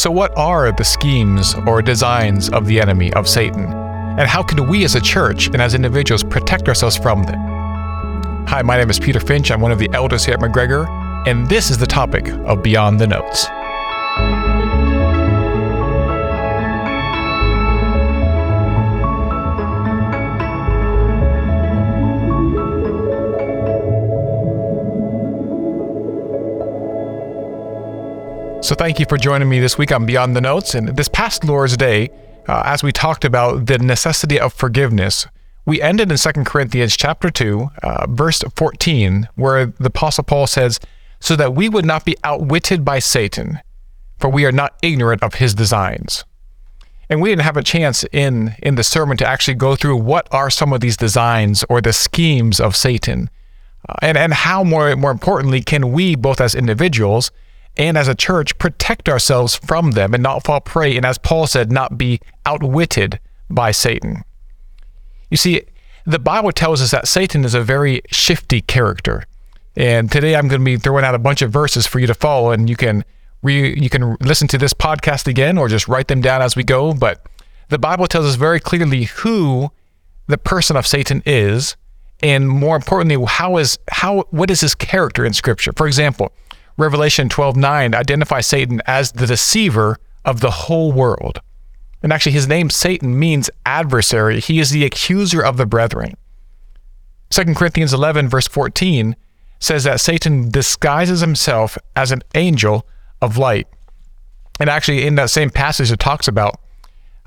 So, what are the schemes or designs of the enemy, of Satan? And how can we as a church and as individuals protect ourselves from them? Hi, my name is Peter Finch. I'm one of the elders here at McGregor, and this is the topic of Beyond the Notes. So, thank you for joining me this week on Beyond the Notes. And this past Lord's Day, uh, as we talked about the necessity of forgiveness, we ended in 2 Corinthians chapter 2, uh, verse 14, where the Apostle Paul says, So that we would not be outwitted by Satan, for we are not ignorant of his designs. And we didn't have a chance in, in the sermon to actually go through what are some of these designs or the schemes of Satan. Uh, and, and how, more, more importantly, can we, both as individuals, and as a church protect ourselves from them and not fall prey, and as Paul said, not be outwitted by Satan. You see, the Bible tells us that Satan is a very shifty character. And today I'm going to be throwing out a bunch of verses for you to follow, and you can re, you can listen to this podcast again or just write them down as we go. But the Bible tells us very clearly who the person of Satan is, and more importantly, how is how what is his character in Scripture. For example, Revelation 12:9 identifies Satan as the deceiver of the whole world. And actually his name Satan means adversary. He is the accuser of the brethren. 2 Corinthians 11 verse 14 says that Satan disguises himself as an angel of light. And actually in that same passage it talks about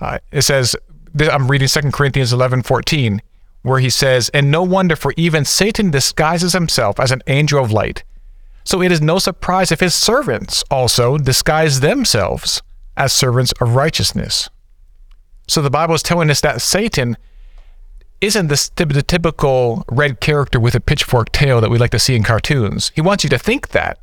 uh, it says I'm reading 2 Corinthians 11 14 where he says, And no wonder, for even Satan disguises himself as an angel of light. So it is no surprise if his servants also disguise themselves as servants of righteousness. So the Bible is telling us that Satan isn't the, the typical red character with a pitchfork tail that we like to see in cartoons. He wants you to think that.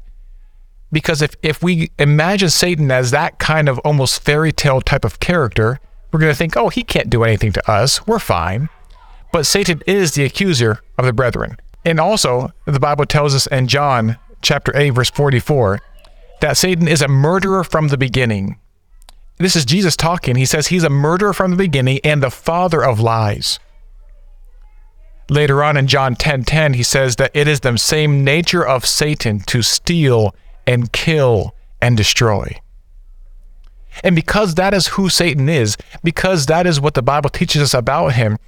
Because if, if we imagine Satan as that kind of almost fairy tale type of character, we're going to think, oh, he can't do anything to us. We're fine. But Satan is the accuser of the brethren. And also, the Bible tells us in John chapter 8, verse 44, that Satan is a murderer from the beginning. This is Jesus talking. He says he's a murderer from the beginning and the father of lies. Later on in John 10:10, 10, 10, he says that it is the same nature of Satan to steal and kill and destroy. And because that is who Satan is, because that is what the Bible teaches us about him,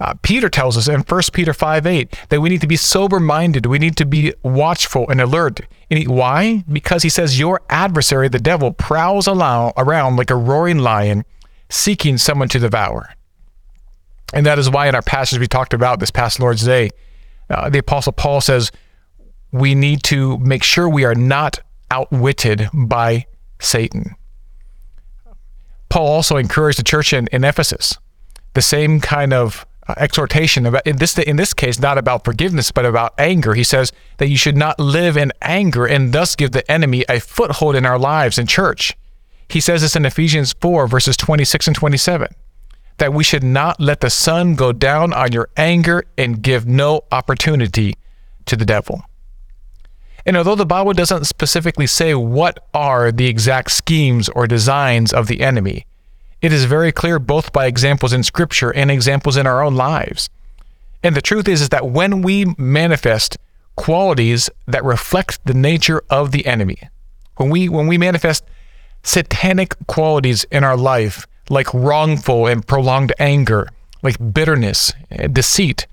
uh, Peter tells us in 1 Peter 5 8 that we need to be sober minded. We need to be watchful and alert. And he, why? Because he says, Your adversary, the devil, prowls around like a roaring lion, seeking someone to devour. And that is why in our passage we talked about this past Lord's Day, uh, the Apostle Paul says, We need to make sure we are not outwitted by Satan. Paul also encouraged the church in, in Ephesus the same kind of uh, exhortation about in this in this case not about forgiveness but about anger. He says that you should not live in anger and thus give the enemy a foothold in our lives in church. He says this in Ephesians 4 verses 26 and 27 that we should not let the sun go down on your anger and give no opportunity to the devil. And although the Bible doesn't specifically say what are the exact schemes or designs of the enemy it is very clear both by examples in Scripture and examples in our own lives. And the truth is, is that when we manifest qualities that reflect the nature of the enemy, when we when we manifest satanic qualities in our life, like wrongful and prolonged anger, like bitterness, deceit,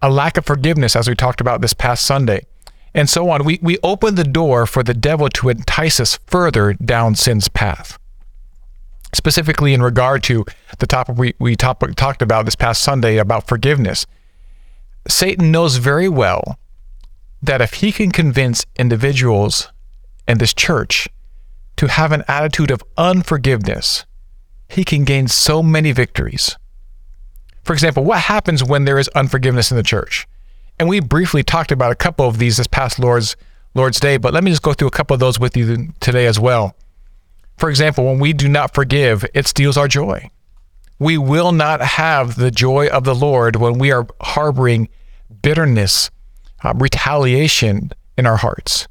a lack of forgiveness, as we talked about this past Sunday, and so on, we, we open the door for the devil to entice us further down sin's path specifically in regard to the topic we, we top, talked about this past Sunday about forgiveness. Satan knows very well that if he can convince individuals in this church to have an attitude of unforgiveness, he can gain so many victories. For example, what happens when there is unforgiveness in the church? And we briefly talked about a couple of these this past Lord's Lord's Day, but let me just go through a couple of those with you today as well. For example, when we do not forgive, it steals our joy. We will not have the joy of the Lord when we are harboring bitterness, uh, retaliation in our hearts.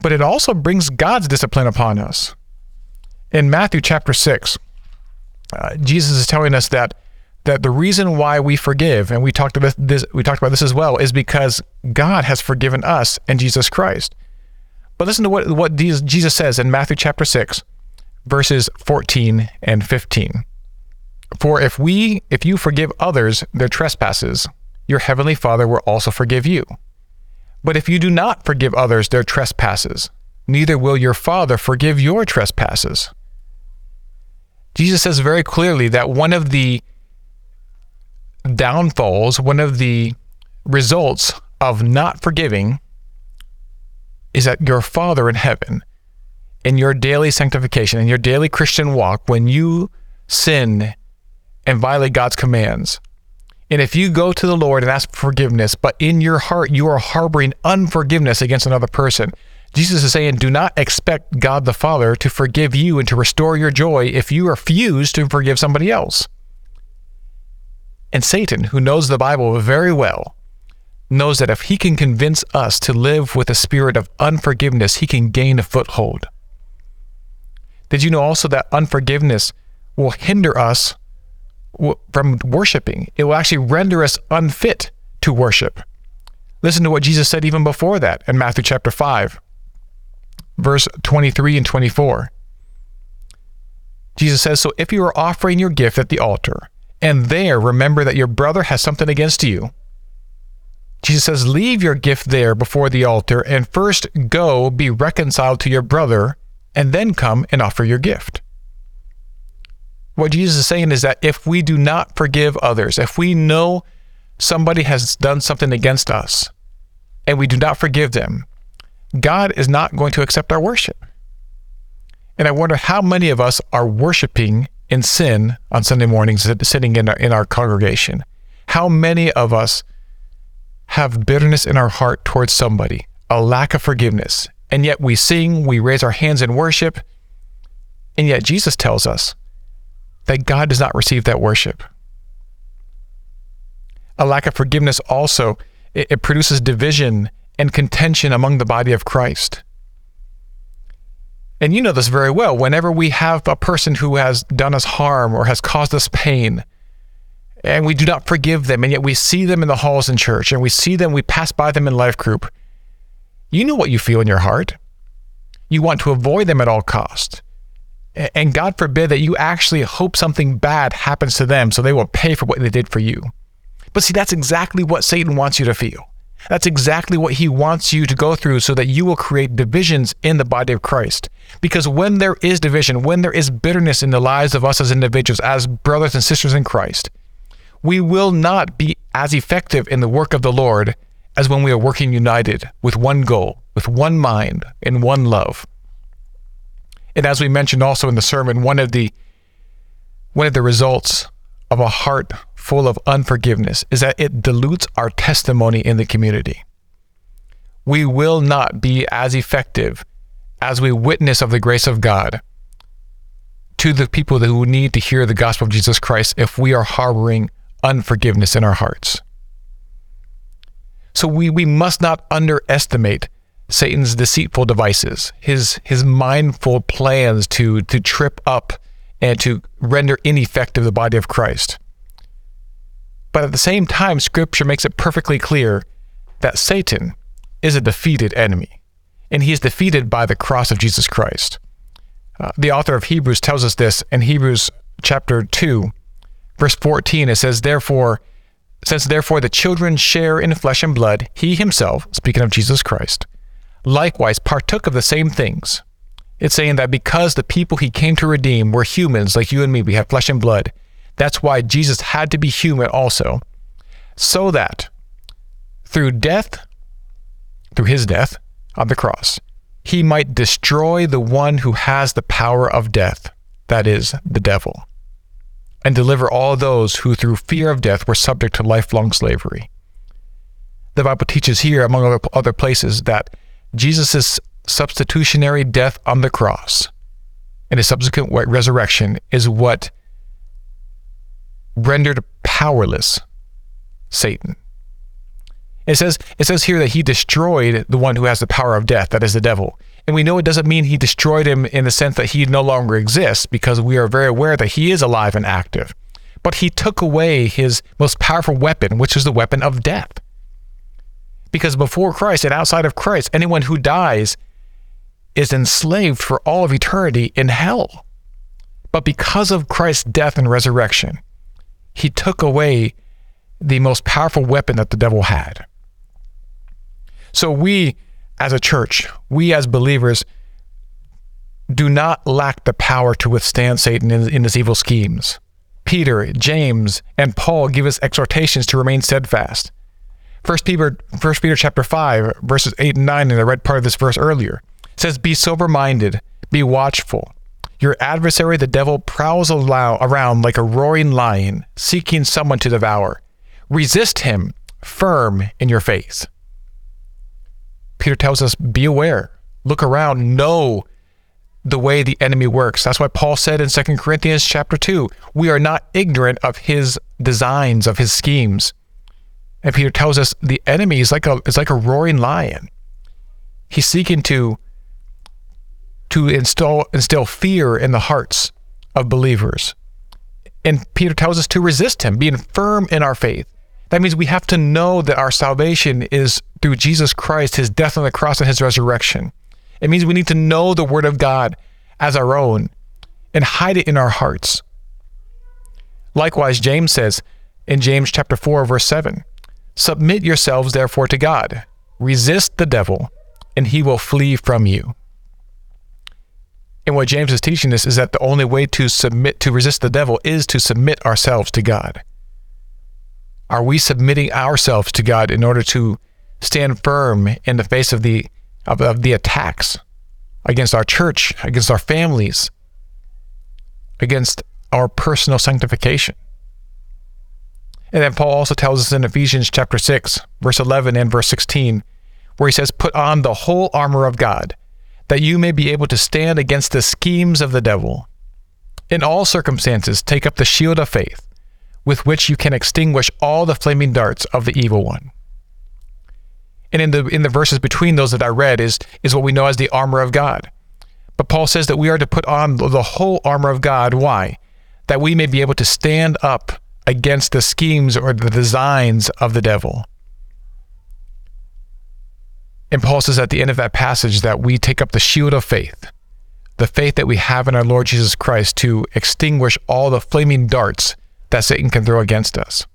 But it also brings God's discipline upon us. In Matthew chapter 6, uh, Jesus is telling us that that the reason why we forgive, and we talked about this, we talked about this as well, is because God has forgiven us in Jesus Christ. But listen to what what Jesus says in Matthew chapter six, verses fourteen and fifteen. For if we, if you forgive others their trespasses, your heavenly Father will also forgive you. But if you do not forgive others their trespasses, neither will your Father forgive your trespasses. Jesus says very clearly that one of the downfalls, one of the results of not forgiving is that your Father in heaven, in your daily sanctification, in your daily Christian walk, when you sin and violate God's commands, and if you go to the Lord and ask for forgiveness, but in your heart you are harboring unforgiveness against another person, Jesus is saying, do not expect God the Father to forgive you and to restore your joy if you refuse to forgive somebody else. And Satan, who knows the Bible very well, knows that if he can convince us to live with a spirit of unforgiveness, he can gain a foothold. Did you know also that unforgiveness will hinder us from worshiping. It will actually render us unfit to worship. Listen to what Jesus said even before that in Matthew chapter 5, verse 23 and 24. Jesus says, So if you are offering your gift at the altar, and there remember that your brother has something against you, Jesus says, Leave your gift there before the altar, and first go be reconciled to your brother, and then come and offer your gift. What Jesus is saying is that if we do not forgive others, if we know somebody has done something against us and we do not forgive them, God is not going to accept our worship. And I wonder how many of us are worshiping in sin on Sunday mornings, sitting in our, in our congregation. How many of us have bitterness in our heart towards somebody, a lack of forgiveness, and yet we sing, we raise our hands in worship, and yet Jesus tells us that God does not receive that worship. A lack of forgiveness also it, it produces division and contention among the body of Christ. And you know this very well. Whenever we have a person who has done us harm or has caused us pain, and we do not forgive them, and yet we see them in the halls in church, and we see them, we pass by them in life group, you know what you feel in your heart. You want to avoid them at all cost. And God forbid that you actually hope something bad happens to them so they will pay for what they did for you. But see, that's exactly what Satan wants you to feel. That's exactly what he wants you to go through so that you will create divisions in the body of Christ. Because when there is division, when there is bitterness in the lives of us as individuals, as brothers and sisters in Christ, we will not be as effective in the work of the Lord as when we are working united with one goal, with one mind, and one love. And as we mentioned also in the sermon, one of the one of the results of a heart full of unforgiveness is that it dilutes our testimony in the community. We will not be as effective as we witness of the grace of God to the people who need to hear the gospel of Jesus Christ if we are harboring unforgiveness in our hearts. So we, we must not underestimate Satan's deceitful devices, his his mindful plans to to trip up and to render ineffective the body of Christ. But at the same time, Scripture makes it perfectly clear that Satan is a defeated enemy, and he is defeated by the cross of Jesus Christ. Uh, the author of Hebrews tells us this in Hebrews chapter 2, verse 14. It says, Therefore, since therefore the children share in flesh and blood, he himself, speaking of Jesus Christ, likewise partook of the same things. It's saying that because the people he came to redeem were humans like you and me, we have flesh and blood. That's why Jesus had to be human also, so that through death, through his death on the cross, he might destroy the one who has the power of death, that is, the devil, and deliver all those who through fear of death were subject to lifelong slavery. The Bible teaches here, among other places, that Jesus' substitutionary death on the cross and his subsequent resurrection is what rendered powerless Satan. It says, it says here that he destroyed the one who has the power of death, that is the devil. And we know it doesn't mean he destroyed him in the sense that he no longer exists, because we are very aware that he is alive and active. But he took away his most powerful weapon, which is the weapon of death. Because before Christ and outside of Christ, anyone who dies is enslaved for all of eternity in hell. But because of Christ's death and resurrection, he took away the most powerful weapon that the devil had. So we as a church, we as believers, do not lack the power to withstand Satan in, in his evil schemes. Peter, James, and Paul give us exhortations to remain steadfast. First Peter, First Peter chapter 5, verses 8 and 9, and I read part of this verse earlier, says, Be sober minded, be watchful. Your adversary, the devil, prowls around like a roaring lion, seeking someone to devour. Resist him, firm in your faith. Peter tells us, be aware, look around, know the way the enemy works. That's why Paul said in 2 Corinthians chapter 2, we are not ignorant of his designs, of his schemes. And Peter tells us the enemy is like a is like a roaring lion. He's seeking to to install instill fear in the hearts of believers. And Peter tells us to resist him, being firm in our faith. That means we have to know that our salvation is through Jesus Christ, his death on the cross and his resurrection. It means we need to know the word of God as our own and hide it in our hearts. Likewise, James says in James chapter 4 verse 7, "Submit yourselves therefore to God. Resist the devil, and he will flee from you." And what James is teaching us is that the only way to submit to resist the devil is to submit ourselves to God. Are we submitting ourselves to God in order to stand firm in the face of the of, of the attacks against our church, against our families, against our personal sanctification? And then Paul also tells us in Ephesians chapter 6, verse 11 and verse 16, where he says, Put on the whole armor of God, that you may be able to stand against the schemes of the devil. In all circumstances, take up the shield of faith with which you can extinguish all the flaming darts of the evil one. And in the in the verses between those that I read is is what we know as the armor of God. But Paul says that we are to put on the whole armor of God. Why? That we may be able to stand up against the schemes or the designs of the devil. And Paul says at the end of that passage that we take up the shield of faith, the faith that we have in our Lord Jesus Christ to extinguish all the flaming darts that Satan can throw against us.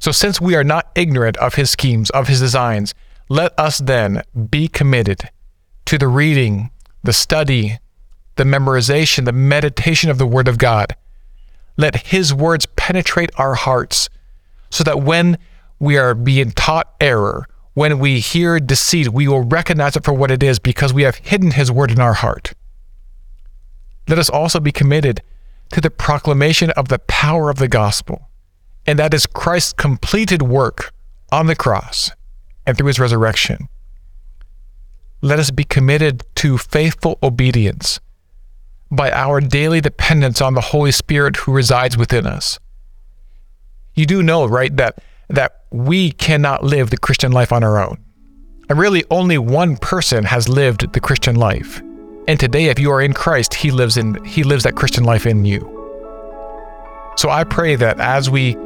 So, since we are not ignorant of his schemes, of his designs, let us then be committed to the reading, the study, the memorization, the meditation of the Word of God. Let his words penetrate our hearts so that when we are being taught error, when we hear deceit, we will recognize it for what it is because we have hidden his word in our heart. Let us also be committed to the proclamation of the power of the gospel, and that is Christ's completed work on the cross and through his resurrection. Let us be committed to faithful obedience by our daily dependence on the Holy Spirit who resides within us. You do know, right, that that we cannot live the Christian life on our own. And really only one person has lived the Christian life. And today, if you are in Christ, He lives in He lives that Christian life in you. So I pray that as we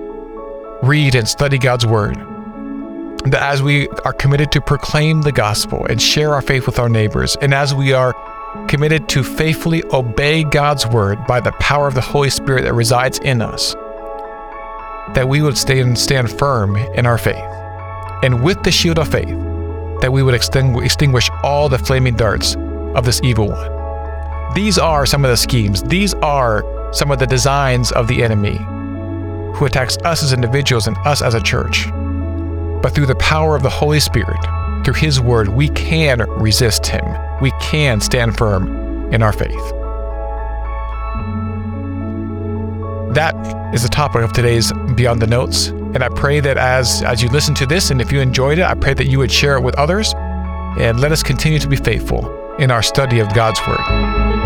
read and study God's Word, that as we are committed to proclaim the gospel and share our faith with our neighbors, and as we are committed to faithfully obey God's Word by the power of the Holy Spirit that resides in us, that we would stand, stand firm in our faith. And with the shield of faith, that we would extinguish all the flaming darts of this evil one. These are some of the schemes, these are some of the designs of the enemy who attacks us as individuals and us as a church. But through the power of the Holy Spirit, through His Word, we can resist Him. We can stand firm in our faith. That is the topic of today's Beyond the Notes. And I pray that as, as you listen to this and if you enjoyed it, I pray that you would share it with others and let us continue to be faithful in our study of God's Word.